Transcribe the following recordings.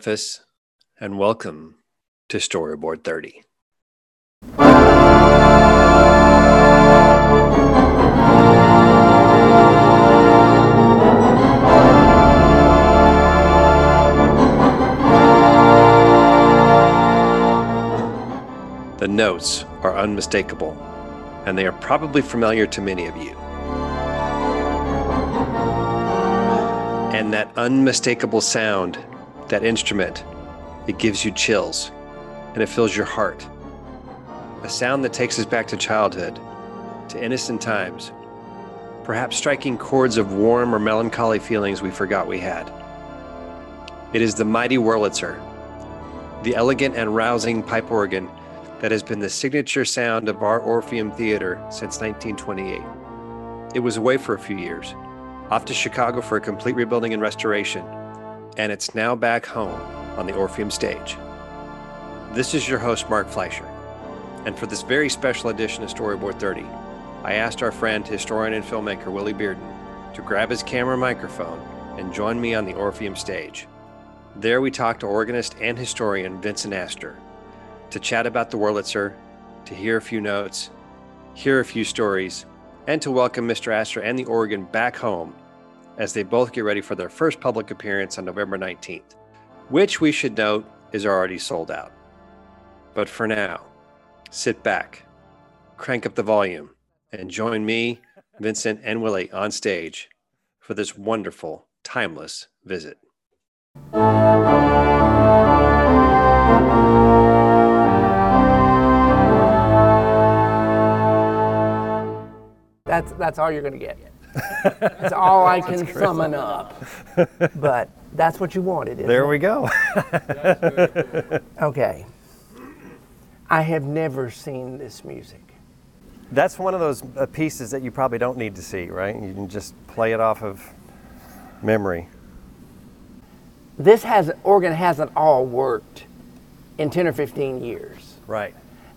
Memphis, and welcome to Storyboard 30. The notes are unmistakable, and they are probably familiar to many of you. And that unmistakable sound, that instrument, it gives you chills and it fills your heart. A sound that takes us back to childhood, to innocent times, perhaps striking chords of warm or melancholy feelings we forgot we had. It is the mighty Wurlitzer, the elegant and rousing pipe organ that has been the signature sound of our Orpheum Theater since 1928. It was away for a few years, off to Chicago for a complete rebuilding and restoration, and it's now back home on the Orpheum stage. This is your host, Mark Fleischer, and for this very special edition of Storyboard 30, I asked our friend, historian, and filmmaker Willy Bearden to grab his camera microphone and join me on the Orpheum stage. There we talked to organist and historian Vincent Astor to chat about the Wurlitzer, to hear a few notes, hear a few stories, and to welcome Mr. Astor and the organ back home as they both get ready for their first public appearance on November 19th, which we should note is already sold out. But for now, sit back, crank up the volume, and join me, Vincent, and Willy on stage for this wonderful, timeless visit. That's that's all you're going to get. That's all I can summon up. But that's what you wanted. Isn't There it? we go. Okay. I have never seen this music. That's one of those uh, pieces that you probably don't need to see, right? You can just play it off of memory. This has organ hasn't all worked in 10 or 15 years. Right.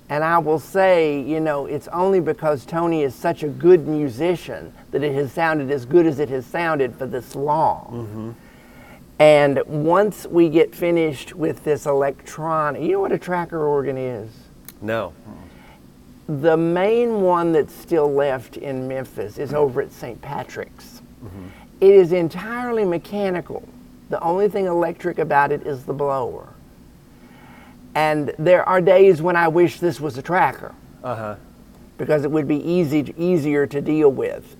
And I will say, you know, it's only because Tony is such a good musician that it has sounded as good as it has sounded for this long. Mm-hmm. And once we get finished with this electronic, you know what a tracker organ is? No. The main one that's still left in Memphis is over at St. Patrick's. Mm-hmm. It is entirely mechanical. The only thing electric about it is the blower. And there are days when I wish this was a tracker Uh huh. because it would be easy easier to deal with.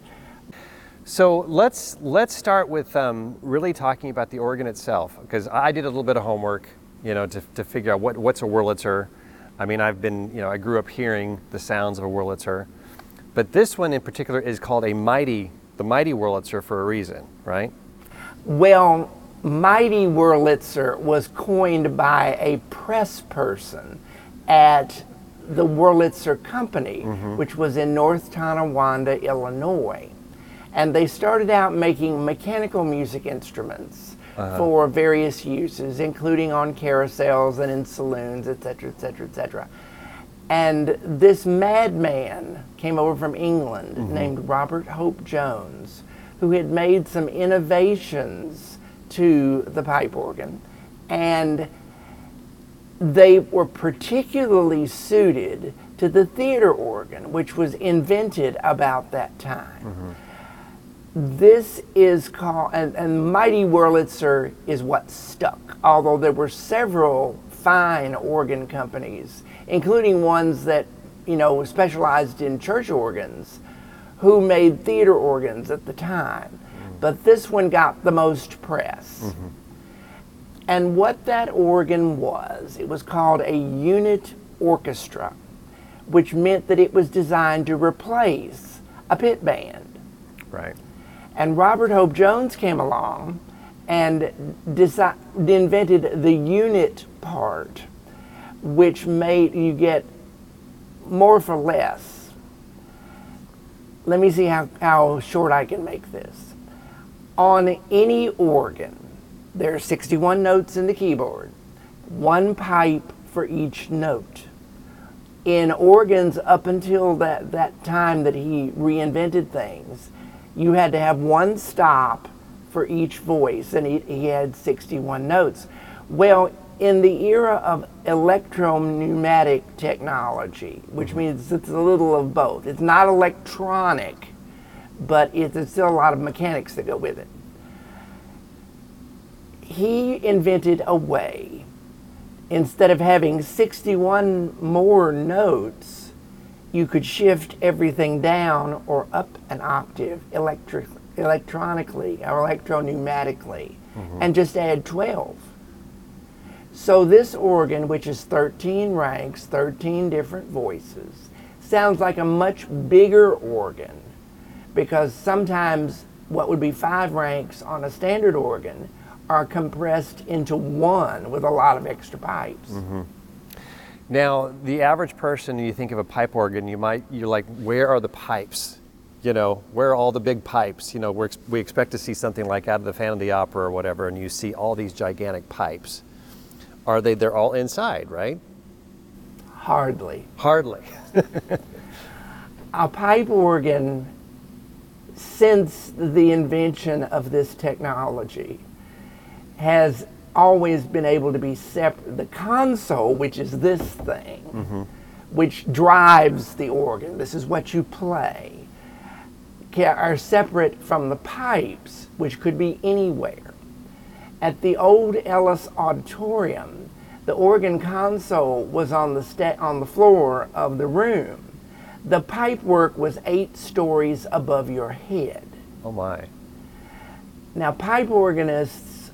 So let's let's start with um, really talking about the organ itself, because I did a little bit of homework, you know, to, to figure out what, what's a Wurlitzer. I mean, I've been, you know, I grew up hearing the sounds of a Wurlitzer, but this one in particular is called a mighty, the mighty Wurlitzer for a reason, right? Well, Mighty Wurlitzer was coined by a press person at the Wurlitzer Company, mm-hmm. which was in North Tonawanda, Illinois. And they started out making mechanical music instruments uh-huh. for various uses, including on carousels and in saloons, et cetera, et cetera, et cetera. And this madman came over from England mm-hmm. named Robert Hope Jones, who had made some innovations to the pipe organ. And they were particularly suited to the theater organ, which was invented about that time. Mm-hmm. This is called, and, and Mighty Wurlitzer is what stuck, although there were several fine organ companies, including ones that, you know, specialized in church organs, who made theater organs at the time. But this one got the most press. Mm-hmm. And what that organ was, it was called a unit orchestra, which meant that it was designed to replace a pit band. Right. And Robert Hope Jones came along and invented the unit part, which made you get more for less. Let me see how, how short I can make this. On any organ, there are 61 notes in the keyboard, one pipe for each note. In organs up until that, that time that he reinvented things, you had to have one stop for each voice, and he, he had 61 notes. Well, in the era of electro-pneumatic technology, which mm-hmm. means it's a little of both. It's not electronic, but it's, there's still a lot of mechanics that go with it. He invented a way, instead of having 61 more notes, you could shift everything down or up an octave electric, electronically or electro-pneumatically mm-hmm. and just add 12. So this organ, which is 13 ranks, 13 different voices, sounds like a much bigger organ because sometimes what would be five ranks on a standard organ are compressed into one with a lot of extra pipes. Mm-hmm. Now, the average person, you think of a pipe organ, you might, you're like, where are the pipes? You know, where are all the big pipes? You know, we're, we expect to see something like out of the Phantom of the Opera or whatever, and you see all these gigantic pipes. Are they, they're all inside, right? Hardly. Hardly. A pipe organ, since the invention of this technology, has always been able to be separate. The console, which is this thing, mm-hmm. which drives the organ, this is what you play, are separate from the pipes, which could be anywhere. At the old Ellis Auditorium, the organ console was on the sta- on the floor of the room. The pipework was eight stories above your head. Oh my. Now, pipe organists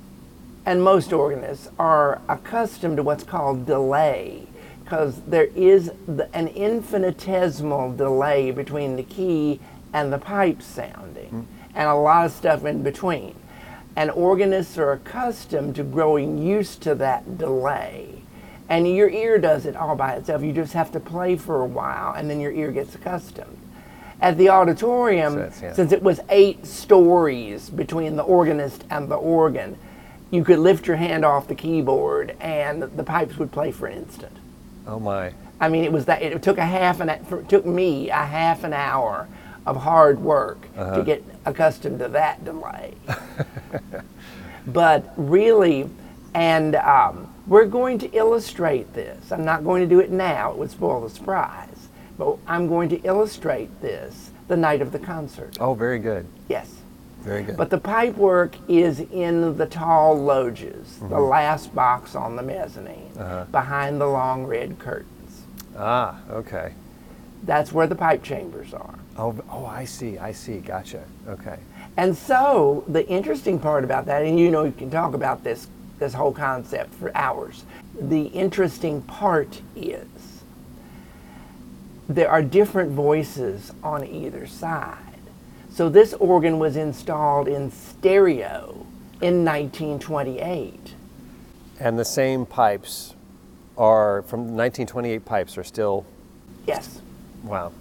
and most organists are accustomed to what's called delay because there is the, an infinitesimal delay between the key and the pipe sounding, hmm. and a lot of stuff in between. And organists are accustomed to growing used to that delay. And your ear does it all by itself. You just have to play for a while, and then your ear gets accustomed. At the auditorium, Sense, yeah. since it was eight stories between the organist and the organ, you could lift your hand off the keyboard and the pipes would play for an instant. Oh my. I mean, it was that. It took a half an. It took me a half an hour of hard work to uh-huh. get accustomed to that delay. but really, and um, we're going to illustrate this. I'm not going to do it now; it would spoil the surprise. But I'm going to illustrate this the night of the concert. Oh, very good. Yes. Very good. But the pipe work is in the tall loges, the last box on the mezzanine, behind the long red curtains. ah, okay. That's where the pipe chambers are. Oh, oh, I see. I see. Gotcha. Okay. And so the interesting part about that, and you know you can talk about this this whole concept for hours. The interesting part is there are different voices on either side. So this organ was installed in stereo in 1928. And the same pipes are from 1928 pipes are still Yes. wow.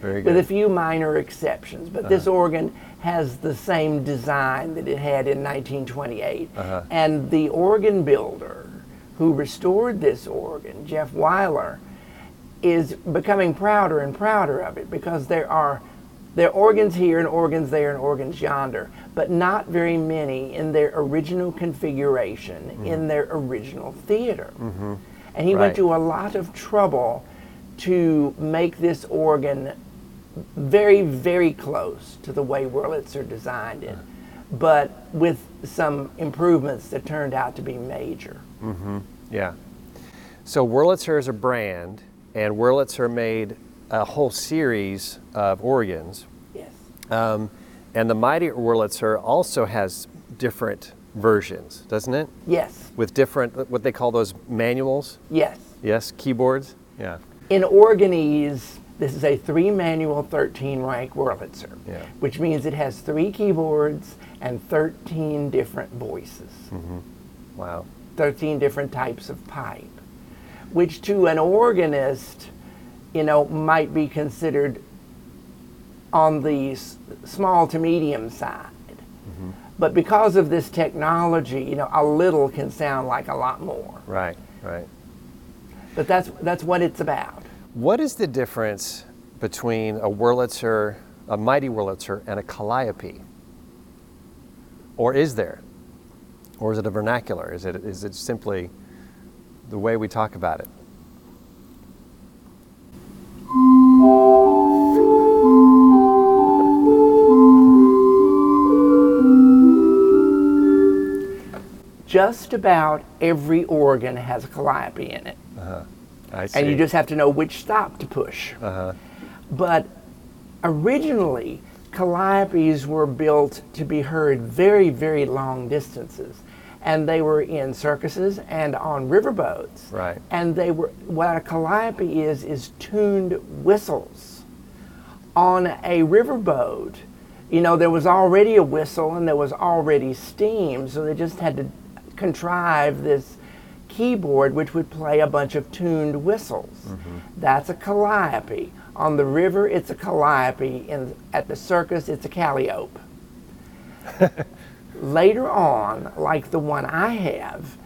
Very good. with a few minor exceptions. But this uh-huh. organ has the same design that it had in 1928. Uh-huh. And the organ builder who restored this organ, Jeff Weiler, is becoming prouder and prouder of it because there are there are organs here and organs there and organs yonder, but not very many in their original configuration in their original theater. And he Right. went to a lot of trouble to make this organ very, very close to the way Wurlitzer designed it, but with some improvements that turned out to be major. Mm-hmm. Yeah. So Wurlitzer is a brand, and Wurlitzer made a whole series of organs. Yes. Um, and the Mighty Wurlitzer also has different versions, doesn't it? Yes. With different, what they call those manuals? Yes. Yes, keyboards? Yeah. In organese, this is a three manual 13 rank Wurlitzer, Yeah. which means it has three keyboards and 13 different voices. Mm-hmm. Wow. 13 different types of pipe, which to an organist, you know, might be considered on the s- small to medium side. Mm-hmm. But because of this technology, you know, a little can sound like a lot more. Right, right. But that's that's what it's about. What is the difference between a Wurlitzer, a Mighty Wurlitzer, and a Calliope? Or is there? Or is it a vernacular? Is it, is it simply the way we talk about it? Just about every organ has a calliope in it. Uh-huh. And you just have to know which stop to push. uh-huh. But originally, calliopes were built to be heard very, very long distances. And they were in circuses and on riverboats. Right. And they were, what a calliope is, is tuned whistles. On a riverboat, you know, there was already a whistle and there was already steam, so they just had to contrive this keyboard which would play a bunch of tuned whistles. Mm-hmm. That's a calliope. On the river, it's a calliope. In, at the circus, it's a calliope. Later on, like the one I have,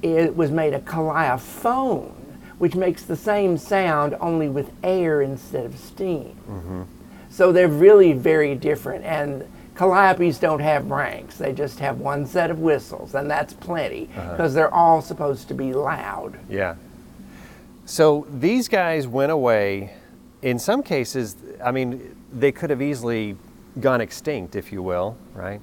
it was made a calliophone, which makes the same sound only with air instead of steam. Mm-hmm. So they're really very different. And calliopes don't have ranks, they just have one set of whistles, and that's plenty because they're all supposed to be loud. Yeah. So these guys went away. In some cases, I mean, they could have easily gone extinct, if you will, right?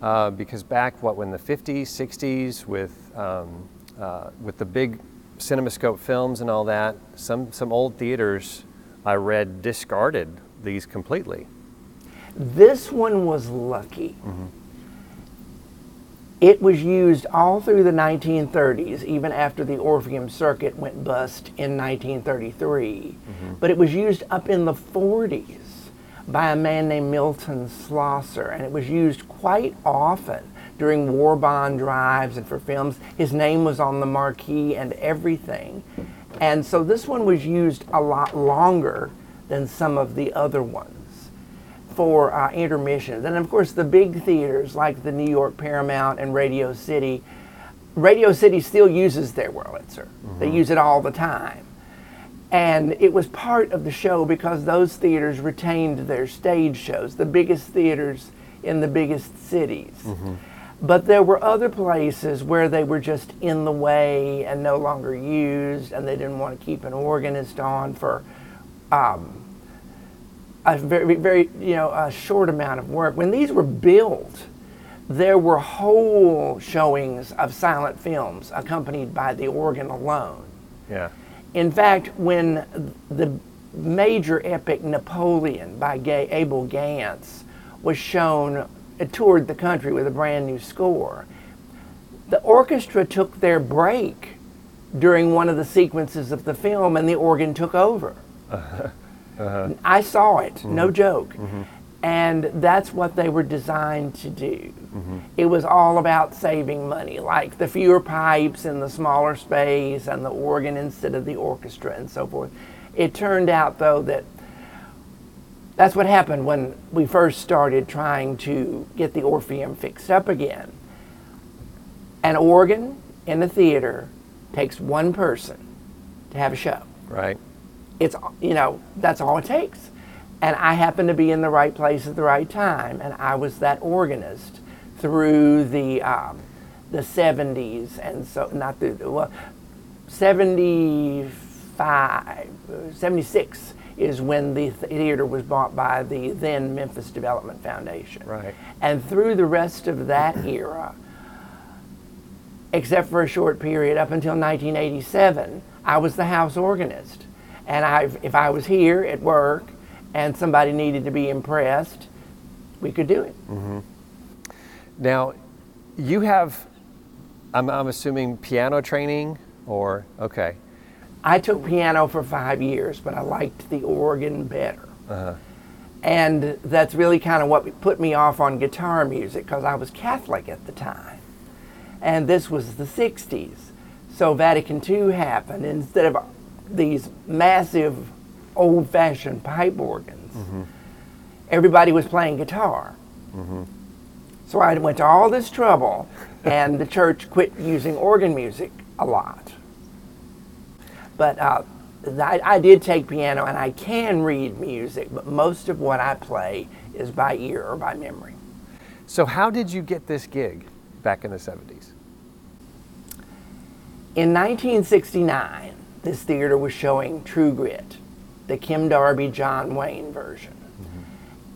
Uh, because back, what, when the 50s, 60s, with um, uh, with the big CinemaScope films and all that, some some old theaters, I read, discarded these completely. This one was lucky. It was used all through the 1930s, even after the Orpheum Circuit went bust in 1933. Mm-hmm. But it was used up in the 40s by a man named Milton Slosser, and it was used quite often during war bond drives and for films. His name was on the marquee and everything. And so this one was used a lot longer than some of the other ones for uh, intermissions. And of course, the big theaters like the New York Paramount and Radio City, Radio City still uses their Wurlitzer. They use it all the time. And it was part of the show because those theaters retained their stage shows, the biggest theaters in the biggest cities. But there were other places where they were just in the way and no longer used, and they didn't want to keep an organist on for um, a very, very, you know, a short amount of work. When these were built, there were whole showings of silent films accompanied by the organ alone. Yeah. In fact, when the major epic Napoleon by Gay, Abel Gance was shown, it toured the country with a brand new score, the orchestra took their break during one of the sequences of the film and the organ took over. Uh-huh. I saw it, no mm-hmm. joke. Mm-hmm. And that's what they were designed to do. Mm-hmm. It was all about saving money, like the fewer pipes and the smaller space and the organ instead of the orchestra and so forth. It turned out, though, that that's what happened when we first started trying to get the Orpheum fixed up again. An organ in a theater takes one person to have a show Right. It's you know that's all it takes and i happened to be in the right place at the right time and i was that organist through the um, the 70s and so not through the well 75 76 is when the theater was bought by the then memphis development foundation Right. and through the rest of that era except for a short period up until 1987, I was the house organist. And I, if I was here at work and somebody needed to be impressed, we could do it. Mm-hmm. Now, you have, I'm, I'm assuming piano training or, okay. I took piano for five years, but I liked the organ better. Uh-huh. And that's really kind of what put me off on guitar music because I was Catholic at the time. And this was the 60s. So Vatican II happened. Instead of these massive old fashioned pipe organs, everybody was playing guitar. So I went to all this trouble, and the church quit using organ music a lot. But uh, I, I did take piano, and I can read music, but most of what I play is by ear or by memory. So, how did you get this gig? back in the 70s? In 1969, this theater was showing True Grit, the Kim Darby John Wayne version.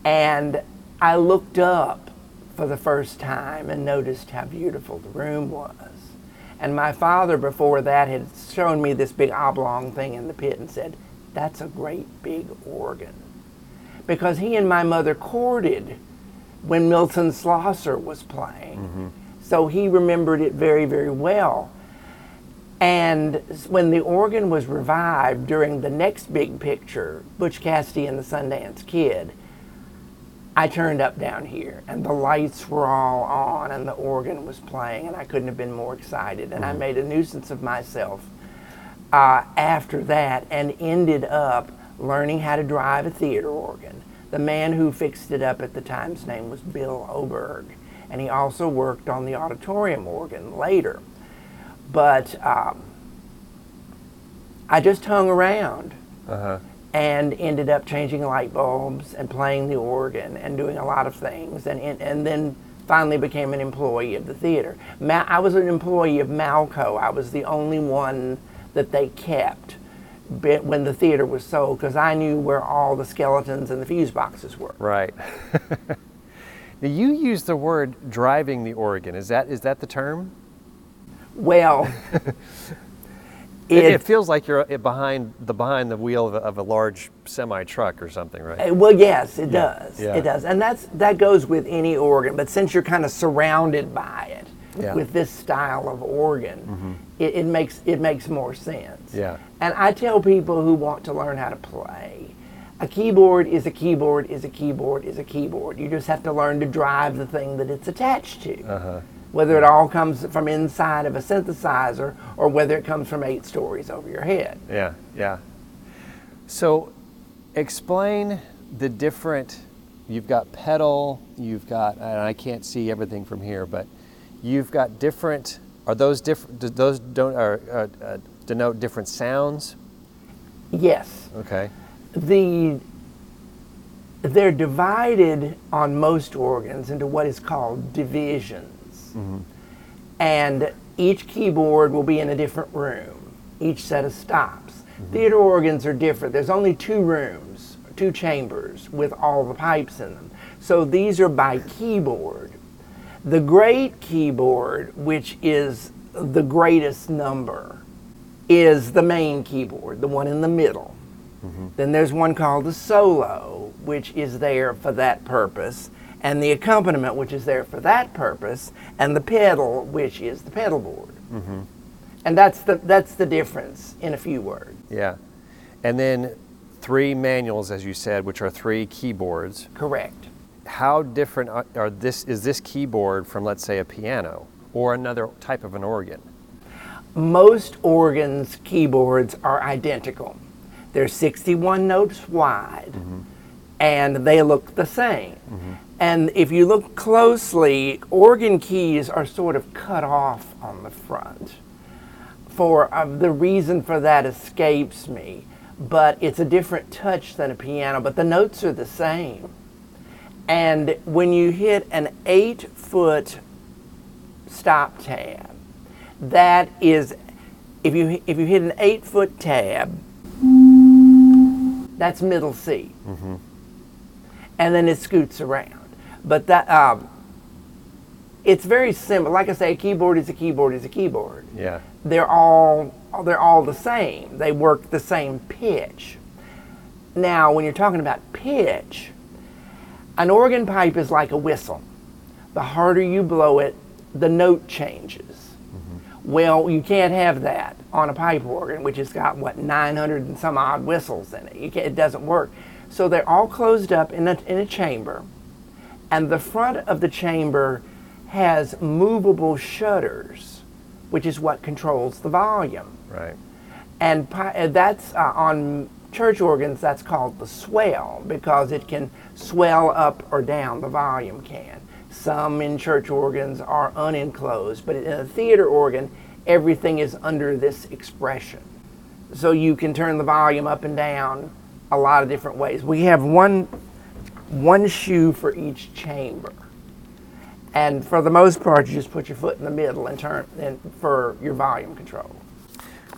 And I looked up for the first time and noticed how beautiful the room was. And my father, before that, had shown me this big oblong thing in the pit and said, That's a great big organ. Because he and my mother courted when Milton Slosser was playing. Mm-hmm. So he remembered it very, very well. And when the organ was revived during the next big picture, Butch Cassidy and the Sundance Kid, I turned up down here and the lights were all on and the organ was playing and I couldn't have been more excited. And I made a nuisance of myself uh, after that and ended up learning how to drive a theater organ. The man who fixed it up at the time's name was Bill Oberg, and he also worked on the auditorium organ later. But um, I just hung around Uh huh. and ended up changing light bulbs and playing the organ and doing a lot of things and, and, and then finally became an employee of the theater. Ma- I was an employee of Malco. I was the only one that they kept when the theater was sold because I knew where all the skeletons and the fuse boxes were. Right. now you use the word driving the organ. Is that is that the term? Well, It, it, feels like you're uh, behind the behind the wheel of a, of a large semi truck or something, right? Uh, Well, yes, it Yeah, does. yeah. It does, and that's that goes with any organ. But since you're kind of surrounded by it, Yeah. Mm-hmm. with this style of organ, it, it makes it makes more sense. Yeah. And I tell people who want to learn how to play, a keyboard is a keyboard is a keyboard is a keyboard. You just have to learn to drive the thing that it's attached to. Uh-huh. Whether it all comes from inside of a synthesizer or whether it comes from eight stories over your head. Yeah, yeah. So, explain the different. You've got pedal. You've got, and I can't see everything from here, but you've got different. Are those different? Do those don't are, uh, uh, denote different sounds? Yes. Okay. the they're divided on most organs into what is called divisions. And each keyboard will be in a different room, each set of stops. Mm-hmm. Theater organs are different. There's only two rooms, two chambers with all the pipes in them. So these are by keyboard. The great keyboard, which is the greatest number, is the main keyboard, the one in the middle. Mm-hmm. Then there's one called the solo, which is there for that purpose, and the accompaniment, which is there for that purpose, and the pedal, which is the pedal board. Mm-hmm. And that's the that's the difference in a few words. Yeah. And then three manuals, as you said, which are three keyboards. Correct. How different are, are this? Is this keyboard from, let's say, a piano or another type of an organ? Most organs keyboards are identical. They're 61 notes wide, mm-hmm. and they look the same. Mm-hmm. And if you look closely, organ keys are sort of cut off on the front. For uh, the reason for that escapes me, but it's a different touch than a piano. But the notes are the same. And when you hit an eight foot stop tab, that is, if you if you hit an eight foot tab, that's middle C, and then it scoots around. But that um, it's very simple. Like I say, a keyboard is a keyboard is a keyboard. Yeah. They're all they're all the same. They work the same pitch. Now, when you're talking about pitch, an organ pipe is like a whistle. The harder you blow it, the note changes. Well, you can't have that on a pipe organ, which has got what 900 and some odd whistles in it. It doesn't work. So they're all closed up in a, in a chamber, and the front of the chamber has movable shutters, which is what controls the volume. Right. and pi- uh, that's uh, on church organs that's called the swell because it can swell up or down the volume can. Some in church organs are unenclosed but in a theater organ everything is under this expression. So you can turn the volume up and down a lot of different ways. We have one one shoe for each chamber And for the most part, you just put your foot in the middle and turn and for your volume control.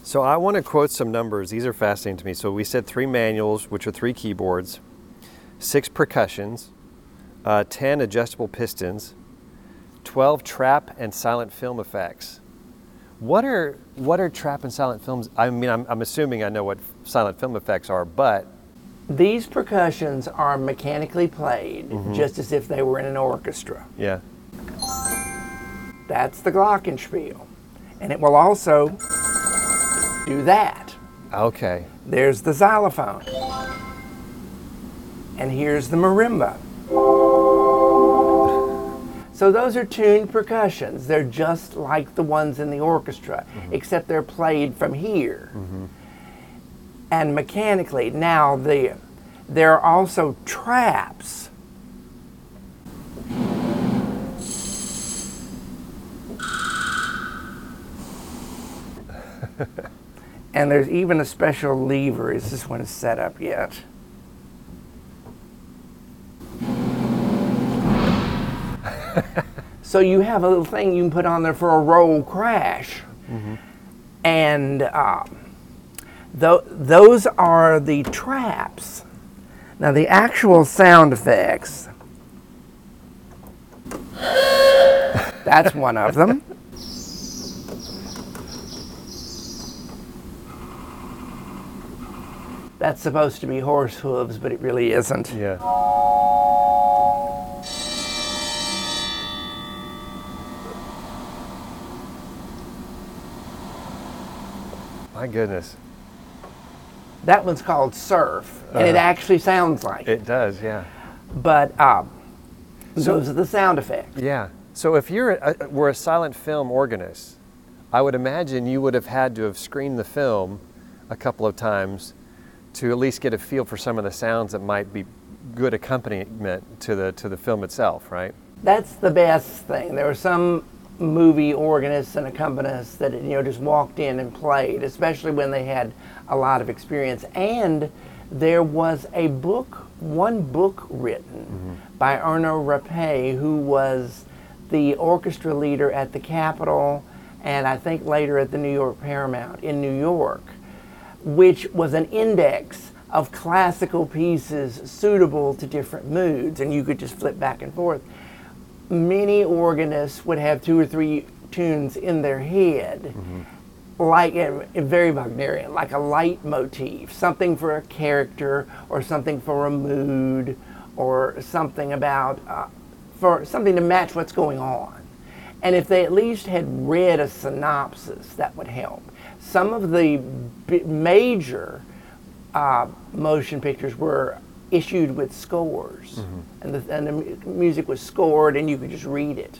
So I want to quote some numbers. These are fascinating to me. So we said three manuals, which are three keyboards, six percussions, uh, 10 adjustable pistons, 12 trap and silent film effects. What are what are trap and silent films? I mean, I'm, I'm assuming I know what silent film effects are, but These percussions are mechanically played mm-hmm. just as if they were in an orchestra. yeah, That's the glockenspiel. And it will also do that. okay, There's the xylophone. And here's the marimba. So those are tuned percussions. They're just like the ones in the orchestra, mm-hmm. except they're played from here. Mm-hmm. And mechanically, now the there are also traps. And there's even a special lever. Is this one set up yet? so you have a little thing you can put on there for a roll crash, and um, those are the traps. Now the actual sound effects. That's one of them. That's supposed to be horse hooves, but it really isn't. yeah. My goodness, That one's called surf, and it Uh-huh. actually sounds like it. it does, yeah. But um, those are the sound effects. Yeah. So if you're a- were a silent film organist, I would imagine you would have had to have screened the film a couple of times to at least get a feel for some of the sounds that might be good accompaniment to the to the film itself, right? That's the best thing. There were some movie organists and accompanists that you know just walked in and played, especially when they had a lot of experience. And there was a book, one book written mm-hmm. by Erno Rapee, who was the orchestra leader at the Capitol and I think later at the New York Paramount in New York, which was an index of classical pieces suitable to different moods, and you could just flip back and forth many organists would have two or three tunes in their head, like uh, very Wagnerian, like a leitmotif, something for a character or something for a mood or something about uh, for something to match what's going on. And if they at least had read a synopsis, that would help. Some of the b- major uh, motion pictures were issued with scores, and, the, and the music was scored, and you could just read it.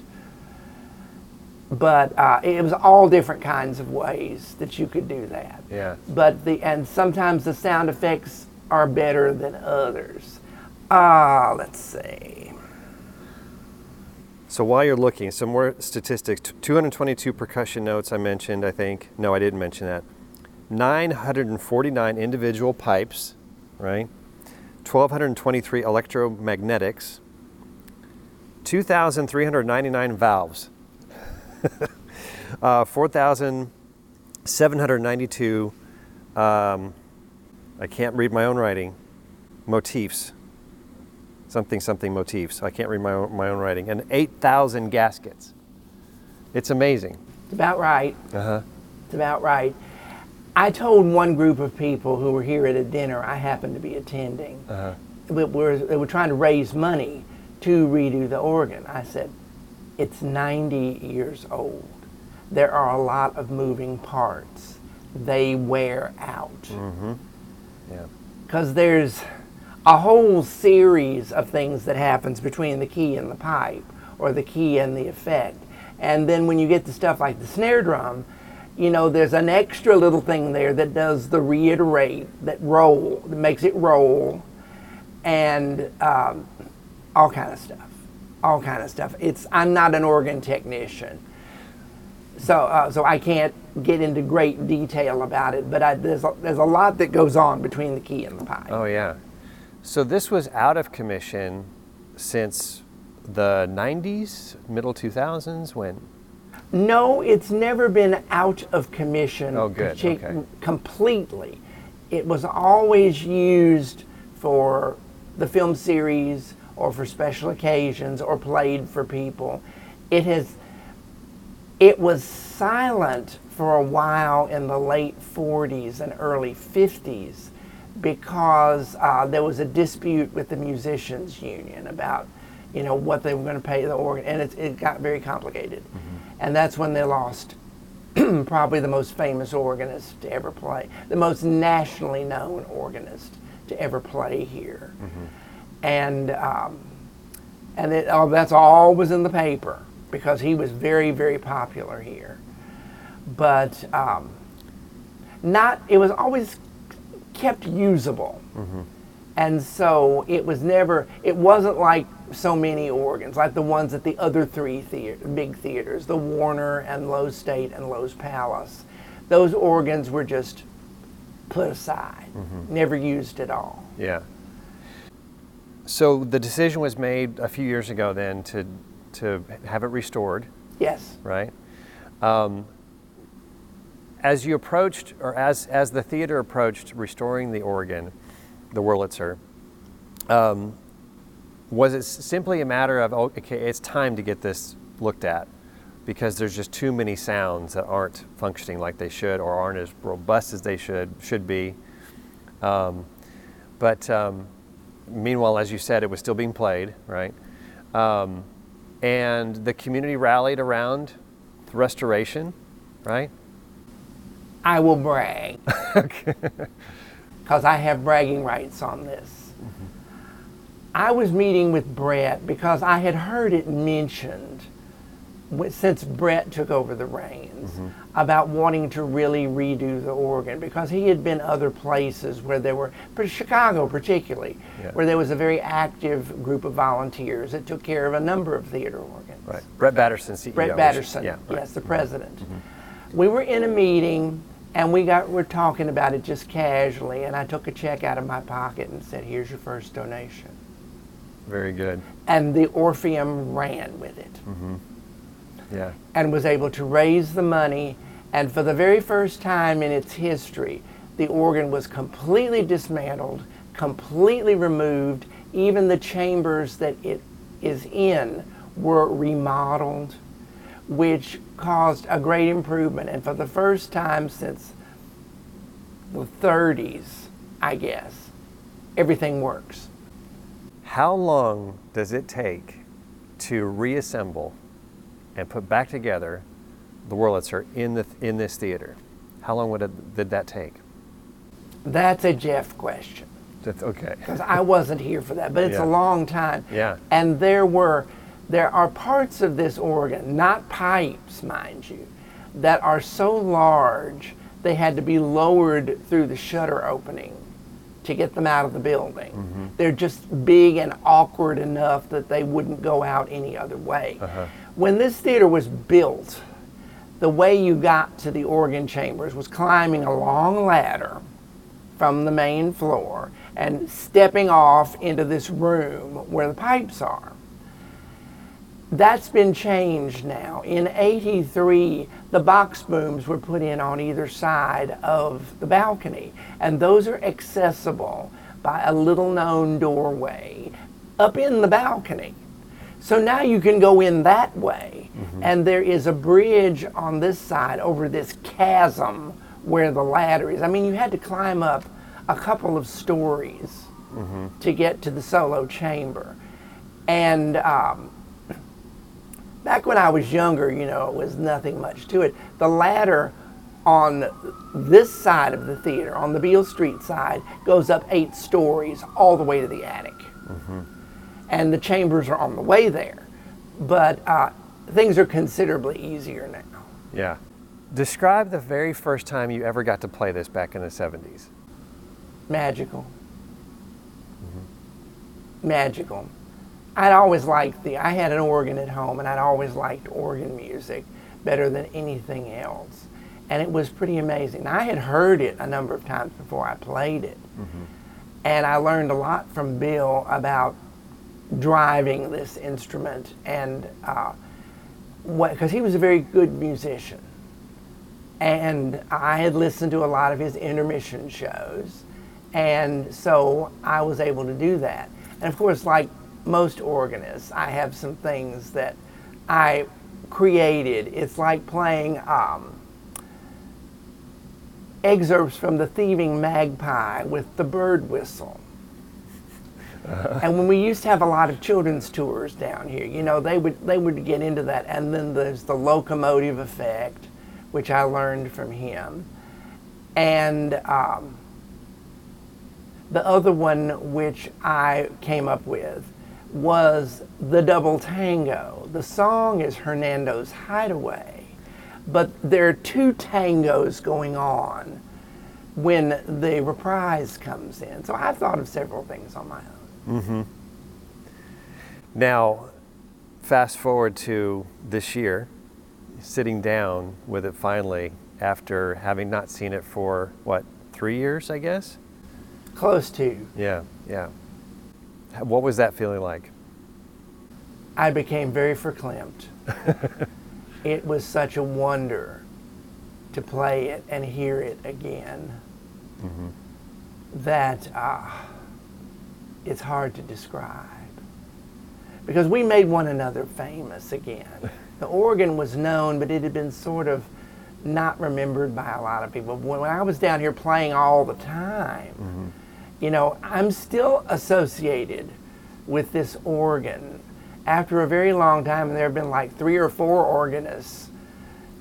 But uh, it was all different kinds of ways that you could do that. Yeah. But the and sometimes the sound effects are better than others. Ah, let's see. So while you're looking, some more statistics. 222 percussion notes I mentioned, I think. No, I didn't mention that. 949 individual pipes, right? 1223 electromagnetics. 2,399 valves. uh, 4,792, um, I can't read my own writing, motifs. Something, something motifs. I can't read my own, my own writing. And 8,000 gaskets. It's amazing. It's about right. Uh huh. It's about right. I told one group of people who were here at a dinner I happened to be attending. Uh-huh. We were, they were trying to raise money to redo the organ. I said, it's 90 years old. There are a lot of moving parts. They wear out. Yeah. Because there's a whole series of things that happens between the key and the pipe, or the key and the effect. And then when you get to stuff like the snare drum, you know, there's an extra little thing there that does the reiterate, that roll, that makes it roll, and um, all kind of stuff, all kind of stuff. It's I'm not an organ technician, so uh, so I can't get into great detail about it. But I, there's a, there's a lot that goes on between the key and the pipe. Oh, yeah. So this was out of commission since the 90s, middle 2000s? When? No, it's never been out of commission. Oh, good, okay. Completely. It was always used for the film series or for special occasions or played for people. It has. It was silent for a while in the late 40s and early 50s because uh, there was a dispute with the musicians union about you know what they were going to pay the organ and it, it got very complicated and that's when they lost probably the most famous organist to ever play the most nationally known organist to ever play here. And um, and it, oh, that's all was in the paper because he was very very popular here. But um, not it was always kept usable and so it was never it wasn't like so many organs like the ones at the other three theater, big theaters the warner and Loew's state and Loew's palace. Those organs were just put aside never used at all. Yeah. So the decision was made a few years ago then to, to have it restored, yes. Right? Um, as you approached, or as, as the theater approached restoring the organ, the Wurlitzer, um, was it simply a matter of, oh, okay, it's time to get this looked at because there's just too many sounds that aren't functioning like they should or aren't as robust as they should, should be? Um, but um, meanwhile, as you said, it was still being played, right? Um, and the community rallied around the restoration, right? i will brag because i have bragging rights on this mm-hmm. i was meeting with brett because i had heard it mentioned since Brett took over the reins mm-hmm. about wanting to really redo the organ because he had been other places where there were, but Chicago particularly, Yeah. where there was a very active group of volunteers that took care of a number of theater organs. Right. Brett Batterson, CEO. Brett Batterson, Yeah. right. yes, the mm-hmm. president. We were in a meeting and we got we're talking about it just casually, and I took a check out of my pocket and said, "Here's your first donation." Very good. And the Orpheum ran with it. Mm-hmm. Yeah. and was able to raise the money. And for the very first time in its history, the organ was completely dismantled, completely removed. Even the chambers that it is in were remodeled, which caused a great improvement. And for the first time since the 30s, I guess, everything works. How long does it take to reassemble and put back together the Wurlitzer in the in this theater? How long would it, did that take? That's a Jeff question. That's okay. because I wasn't here for that, but it's Yeah. a long time. Yeah. And there were, there are parts of this organ, not pipes, mind you, that are so large they had to be lowered through the shutter opening to get them out of the building. Mm-hmm. They're just big and awkward enough that they wouldn't go out any other way. Uh-huh. When this theater was built, the way you got to the organ chambers was climbing a long ladder from the main floor and stepping off into this room where the pipes are. That's been changed now. In 83, the box booms were put in on either side of the balcony, and those are accessible by a little known doorway up in the balcony. So now you can go in that way, and there is a bridge on this side over this chasm where the ladder is. I mean, you had to climb up a couple of stories to get to the solo chamber. And um, back when I was younger, you know, it was nothing much to it. The ladder on this side of the theater, on the Beale Street side, goes up eight stories all the way to the attic. And the chambers are on the way there. But uh, things are considerably easier now. Yeah. Describe the very first time you ever got to play this back in the 70s. Magical. Magical. I'd always liked the, I had an organ at home and I'd always liked organ music better than anything else. And it was pretty amazing. I had heard it a number of times before I played it. And I learned a lot from Bill about driving this instrument and uh, what because he was a very good musician and I had listened to a lot of his intermission shows and so I was able to do that and of course like most organists. I have some things that I created. It's like playing um, excerpts from the thieving magpie with the bird whistle. And when we used to have a lot of children's tours down here, you know, they would they would get into that. And then there's the locomotive effect, which I learned from him, and um, the other one which I came up with was the double tango. The song is Hernando's Hideaway, but there are two tangos going on when the reprise comes in. So I've thought of several things on my own. Mm-hmm. Now, fast forward to this year, sitting down with it finally after having not seen it for what three years, I guess. Close to. Yeah, yeah. What was that feeling like? I became very verklempt. it was such a wonder to play it and hear it again mm-hmm. that. Uh, it's hard to describe. Because we made one another famous again. The organ was known, but it had been sort of not remembered by a lot of people. When I was down here playing all the time, mm-hmm. You know, I'm still associated with this organ after a very long time, and there have been like three or four organists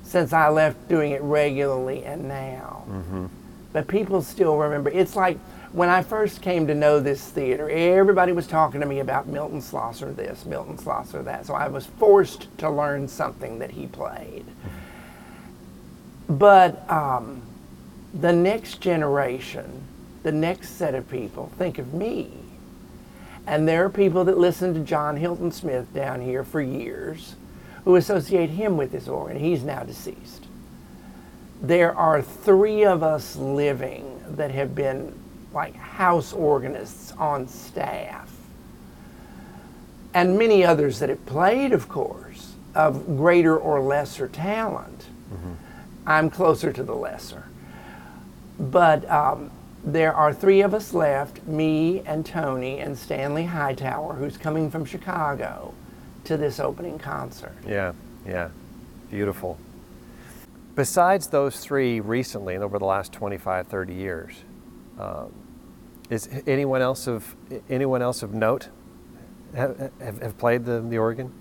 since I left doing it regularly and now. Mm-hmm. But people still remember. It's like when I first came to know this theater, everybody was talking to me about Milton Slosser this, Milton Slosser that. So I was forced to learn something that he played. But um, the next generation, the next set of people, think of me. And there are people that listen to John Hilton Smith down here for years who associate him with this organ. He's now deceased. There are three of us living that have been like house organists on staff, and many others that have played, of course, of greater or lesser talent. Mm-hmm. I'm closer to the lesser. But um, there are three of us left me and Tony and Stanley Hightower, who's coming from Chicago to this opening concert. Yeah, yeah. Beautiful. Besides those three recently and over the last 25, 30 years, um, is anyone else of anyone else of note have, have, have played the, the organ?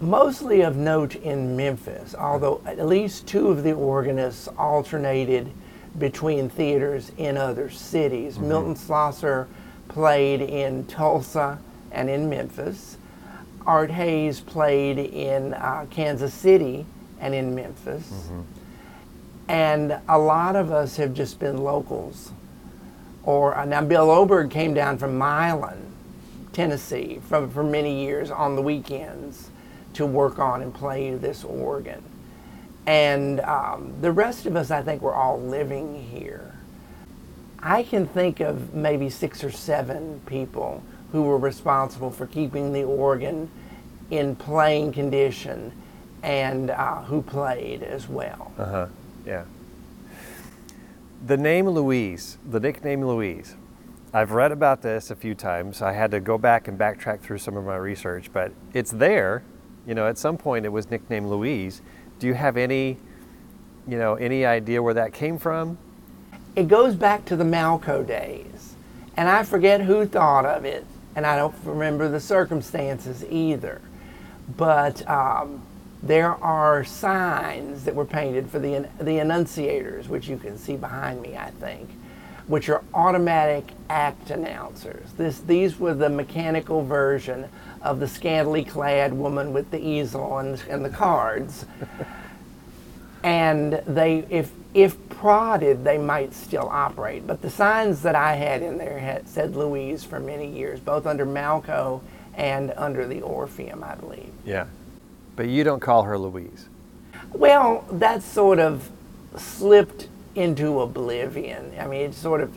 Mostly of note in Memphis, although at least two of the organists alternated between theaters in other cities. Mm-hmm. Milton Slosser played in Tulsa and in Memphis. Art Hayes played in uh, Kansas City and in Memphis. Mm-hmm. And a lot of us have just been locals or uh, now Bill Oberg came down from Milan, Tennessee, from, for many years on the weekends to work on and play this organ. And um, the rest of us, I think, were all living here. I can think of maybe six or seven people who were responsible for keeping the organ in playing condition and uh, who played as well. Uh huh. Yeah the name Louise, the nickname Louise, I've read about this a few times. I had to go back and backtrack through some of my research, but it's there. You know, at some point it was nicknamed Louise. Do you have any, you know, any idea where that came from? It goes back to the Malco days, and I forget who thought of it, and I don't remember the circumstances either. But um, there are signs that were painted for the, the annunciators, which you can see behind me, I think, which are automatic act announcers. This, these were the mechanical version of the scantily clad woman with the easel and, and the cards. and they, if, if prodded, they might still operate. But the signs that I had in there had, said Louise for many years, both under Malco and under the Orpheum, I believe. Yeah. But you don't call her Louise. Well, that sort of slipped into oblivion. I mean, it's sort of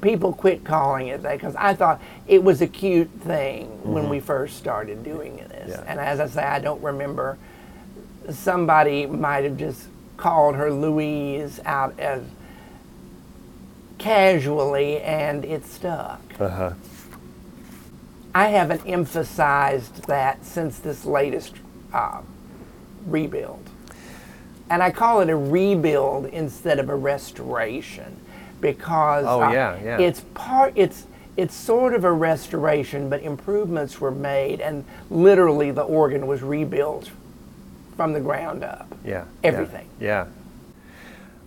people quit calling it that because I thought it was a cute thing when we first started doing this. Yeah. And as I say, I don't remember. Somebody might have just called her Louise out as casually, and it stuck. Uh huh. I haven't emphasized that since this latest uh, rebuild. And I call it a rebuild instead of a restoration because Oh, uh, yeah, yeah. it's part it's it's sort of a restoration, but improvements were made and literally the organ was rebuilt from the ground up. Yeah. yeah, Everything. Yeah.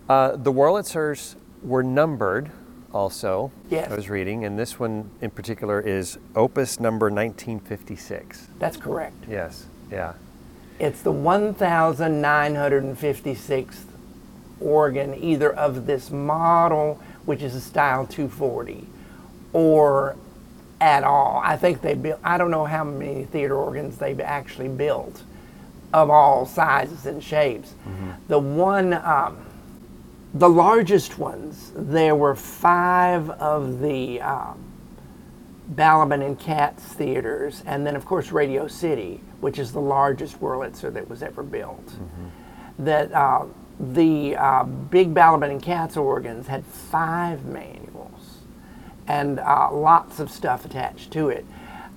Uh, the Wurlitzers were numbered also. Yes. I was reading, and this one in particular is Opus number 1956. That's correct. Yes. Yeah. It's the 1956th organ, either of this model, which is a style 240, or at all. I think they built, I don't know how many theater organs they've actually built of all sizes and shapes. The one, um, the largest ones, there were five of the um, Balaban and Katz theaters, and then of course Radio City, which is the largest Wurlitzer that was ever built. That uh, the uh, big Balaban and Katz organs had five manuals and uh, lots of stuff attached to it.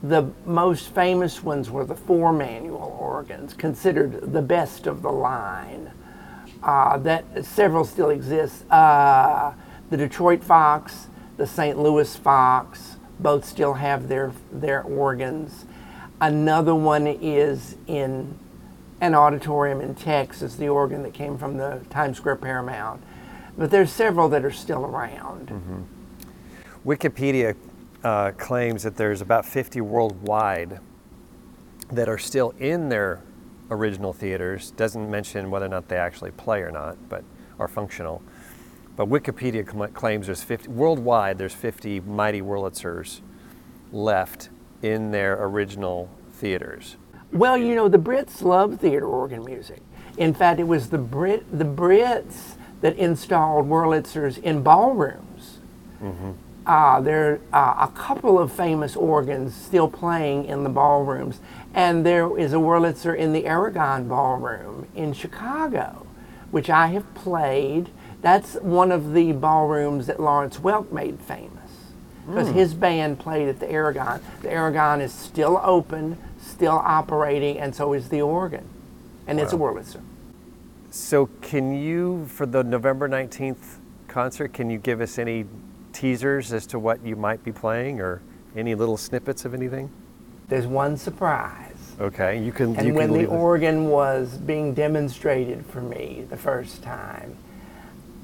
The most famous ones were the four manual organs, considered the best of the line. Uh, that several still exist. Uh, the Detroit Fox, the St. Louis Fox, both still have their their organs. Another one is in an auditorium in Texas, the organ that came from the Times Square Paramount. But there's several that are still around. Wikipedia uh, claims that there's about 50 worldwide that are still in their original theaters. Doesn't mention whether or not they actually play or not, but are functional. But Wikipedia cl- claims there's 50 worldwide. There's 50 mighty Wurlitzers left in their original theaters. Well, you know, the Brits love theater organ music. In fact, it was the Brit the Brits that installed Wurlitzers in ballrooms. Uh, there are a couple of famous organs still playing in the ballrooms, and there is a Wurlitzer in the Aragon Ballroom in Chicago, which I have played. That's one of the ballrooms that Lawrence Welk made famous because hmm. his band played at the Aragon. The Aragon is still open, still operating, and so is the organ, and it's a Wurlitzer. So, can you, for the November 19th concert, can you give us any teasers as to what you might be playing or any little snippets of anything? There's one surprise. Okay, you can. And you when can the organ was being demonstrated for me the first time,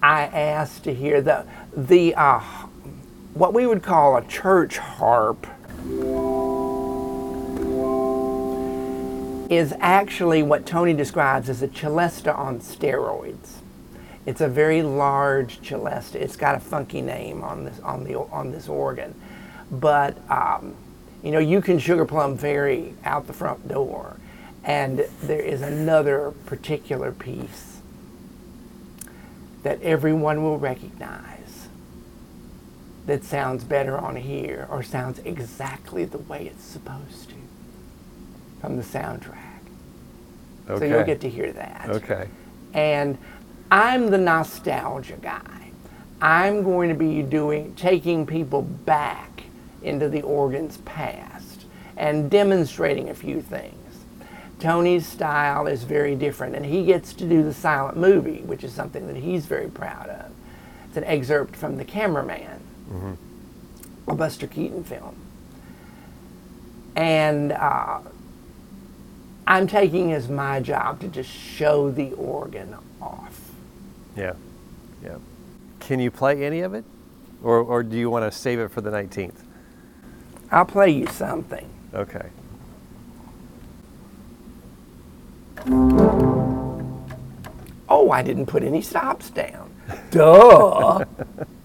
I asked to hear the the uh, what we would call a church harp is actually what Tony describes as a celesta on steroids. It's a very large celesta. It's got a funky name on this on the on this organ, but um, you know you can sugar plum fairy out the front door, and there is another particular piece that everyone will recognize that sounds better on here or sounds exactly the way it's supposed to from the soundtrack. So you'll get to hear that Okay. and I'm the nostalgia guy. I'm going to be doing taking people back into the organ's past and demonstrating a few things. Tony's style is very different, and he gets to do the silent movie, which is something that he's very proud of. It's an excerpt from The Cameraman, a Buster Keaton film. And uh, I'm taking as my job to just show the organ off. Yeah. Yeah. Can you play any of it, or or do you want to save it for the 19th? I'll play you something. Okay. Oh, I didn't put any stops down. Duh.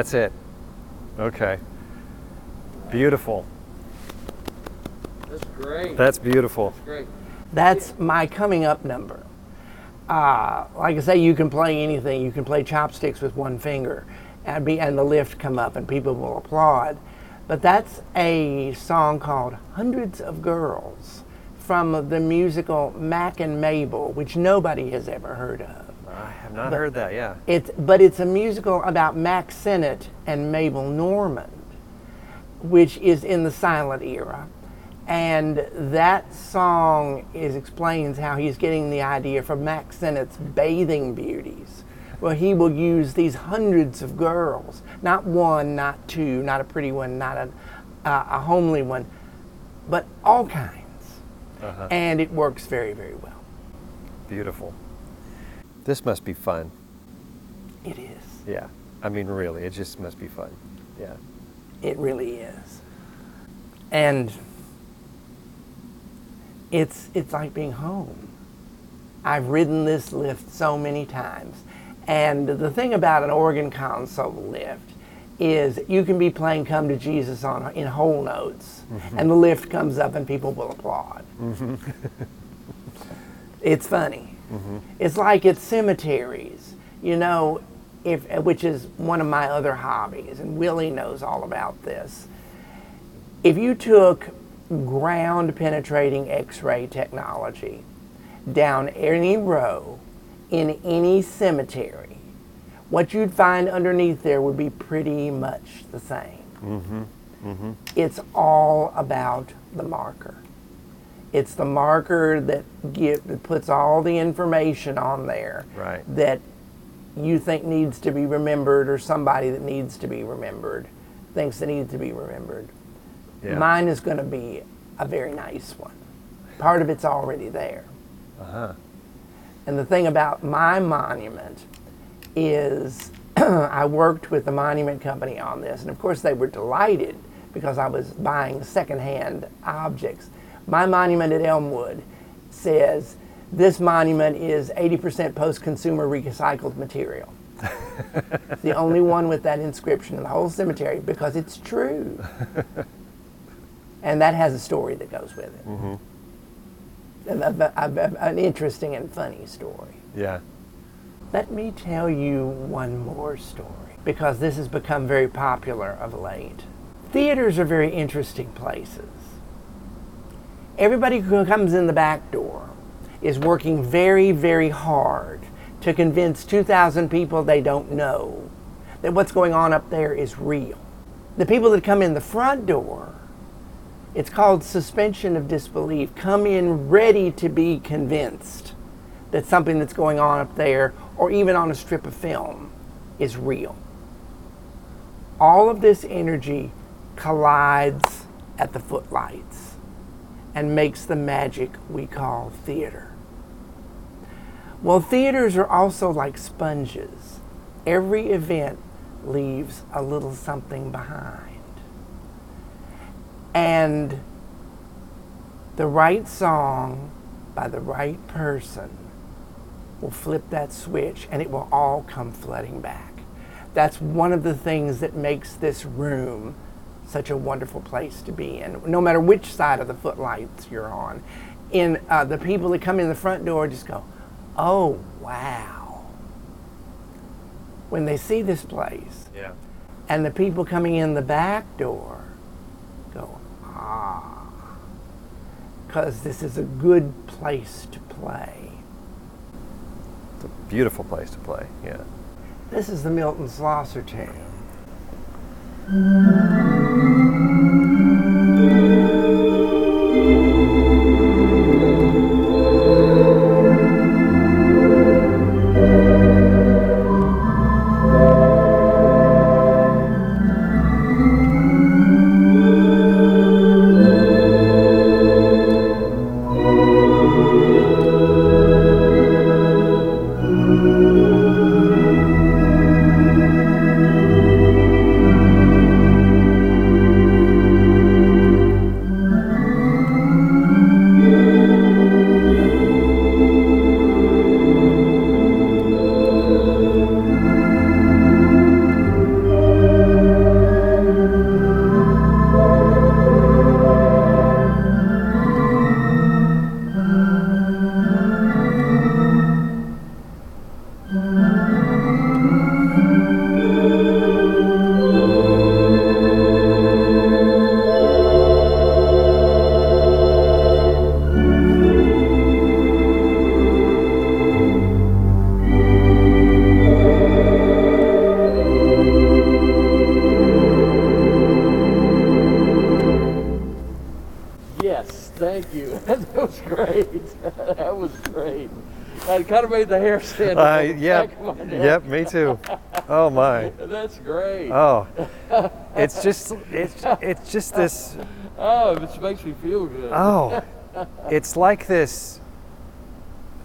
That's it. Okay. Beautiful. That's great. That's beautiful. great. That's my coming up number. Uh, like I say, you can play anything. You can play chopsticks with one finger, and be and the lift come up, and people will applaud. But that's a song called "Hundreds of Girls" from the musical Mack and Mabel, which nobody has ever heard of. I have not heard that. Yeah. It's but it's a musical about Mack Sennett and Mabel Normand, which is in the silent era. And that song is explains how he's getting the idea from Mack Sennett's Bathing Beauties. Well, he will use these hundreds of girls, not one, not two, not a pretty one, not a, uh, a homely one, but all kinds. Uh-huh. And it works very, very well. Beautiful. This must be fun. It is. Yeah. I mean, really, it just must be fun. Yeah. It really is. And it's it's like being home. I've ridden this lift so many times. And the thing about an organ console lift is you can be playing Come to Jesus on in whole notes mm-hmm. and the lift comes up and people will applaud. Mm-hmm. it's funny. It's like at cemeteries, you know, if which is one of my other hobbies, and Willy knows all about this. If you took ground penetrating X-ray technology down any row in any cemetery, what you'd find underneath there would be pretty much the same. Mm-hmm. Mm-hmm. It's all about the marker. It's the marker that give, that puts all the information on there Right. that you think needs to be remembered or somebody that needs to be remembered thinks it needs to be remembered. Yeah. Mine is going to be a very nice one. Part of it's already there. Uh-huh. And the thing about my monument is I worked with the monument company on this, and of course they were delighted because I was buying secondhand objects. My monument at Elmwood says this monument is 80% post consumer recycled material. it's the only one with that inscription in the whole cemetery because it's true. and that has a story that goes with it. Mm-hmm. A- a- a- a- an interesting and funny story. Yeah. Let me tell you one more story because this has become very popular of late. Theaters are very interesting places. Everybody who comes in the back door is working very, very hard to convince 2,000 people they don't know that what's going on up there is real. The people that come in the front door, it's called suspension of disbelief, come in ready to be convinced that something that's going on up there or even on a strip of film is real. All of this energy collides at the footlights and makes the magic we call theater. Well, theaters are also like sponges. Every event leaves a little something behind. And the right song by the right person will flip that switch and it will all come flooding back. That's one of the things that makes this room such a wonderful place to be in, no matter which side of the footlights you're on. And uh, the people that come in the front door just go, "Oh wow!" When they see this place, Yeah. and the people coming in the back door go, "Ah," because this is a good place to play. It's a beautiful place to play. Yeah. This is the Milton Slosser tune. Great. That kind of made the hair stand Uh, up. on the yep, back of my neck. yep, me too. Oh my. That's great. Oh, it's just it's it's just this. Oh, it makes me feel good. Oh, it's like this.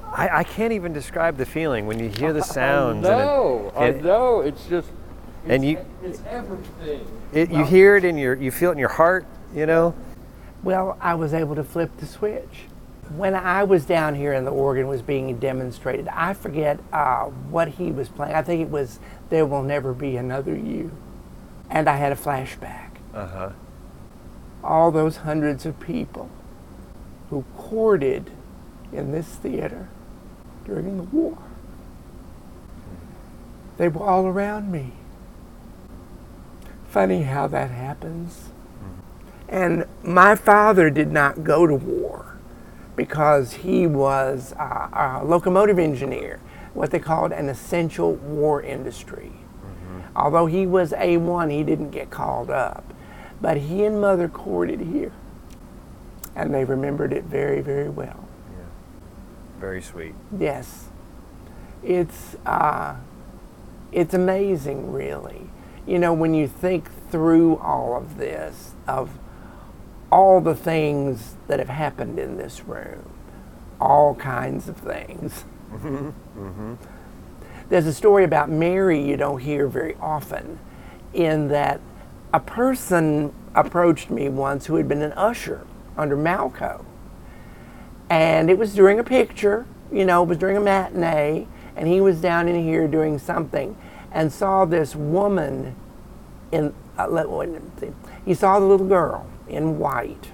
I, I can't even describe the feeling when you hear the sounds. I know. and I know. It's just. And you- It's everything. it, you hear it in your you feel it in your heart. You know. Well, I was able to flip the switch. When I was down here and the organ was being demonstrated, I forget uh, what he was playing. I think it was There Will Never Be Another You. And I had a flashback. Uh huh. All those hundreds of people who courted in this theater during the war. They were all around me. Funny how that happens. And my father did not go to war because he was uh, a locomotive engineer, what they called an essential war industry. Although he was A1, he didn't get called up. But he and mother courted here. And they remembered it very, very well. Very sweet. Yes. It's uh, it's amazing really. You know, when you think through all of this, of all the things that have happened in this room, all kinds of things. There's a story about Mary you don't hear very often, in that a person approached me once who had been an usher under Malco. And it was during a picture, you know, it was during a matinee, and he was down in here doing something and saw this woman in, uh, let, wait, let me see. he saw the little girl in white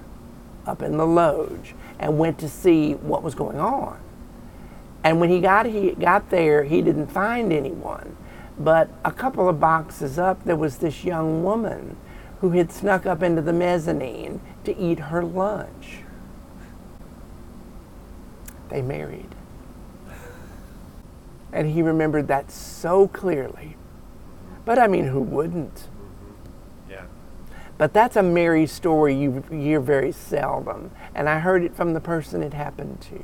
up in the loge and went to see what was going on. And when he got, he got there, he didn't find anyone. But a couple of boxes up, there was this young woman who had snuck up into the mezzanine to eat her lunch they married. And he remembered that so clearly. But I mean, who wouldn't? But that's a Mary story you hear very seldom. And I heard it from the person it happened to.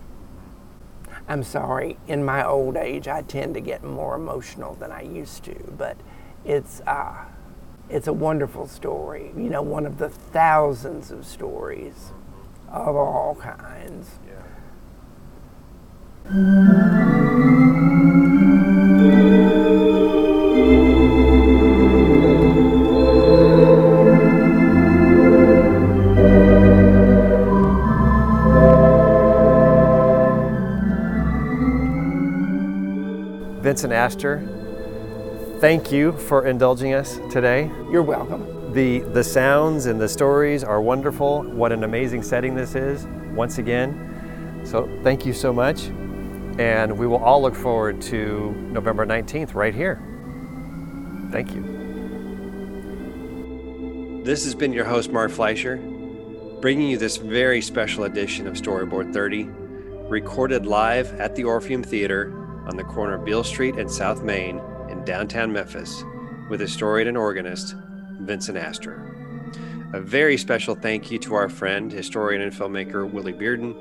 I'm sorry, in my old age, I tend to get more emotional than I used to. But it's, uh, it's a wonderful story. You know, one of the thousands of stories of all kinds. Yeah. Vincent Astor, thank you for indulging us today. You're welcome. The the sounds and the stories are wonderful. What an amazing setting this is once again. So thank you so much. And we will all look forward to November 19th right here. Thank you. This has been your host, Mark Fleischer, bringing you this very special edition of Storyboard 30, recorded live at the Orpheum Theater on the corner of Beale Street and South Main in downtown Memphis with historian and organist Vincent Astor. A very special thank you to our friend, historian and filmmaker Willy Bearden,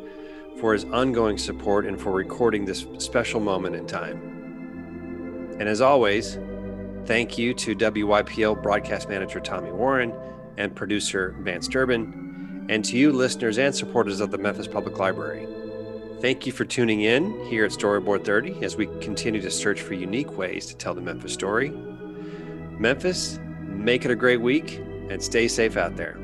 for his ongoing support and for recording this special moment in time. And as always, Thank you to WYPL broadcast manager Tommy Warren and producer Vance Durbin, and to you, listeners and supporters of the Memphis Public Library. Thank you for tuning in here at Storyboard 30 as we continue to search for unique ways to tell the Memphis story. Memphis, make it a great week and stay safe out there.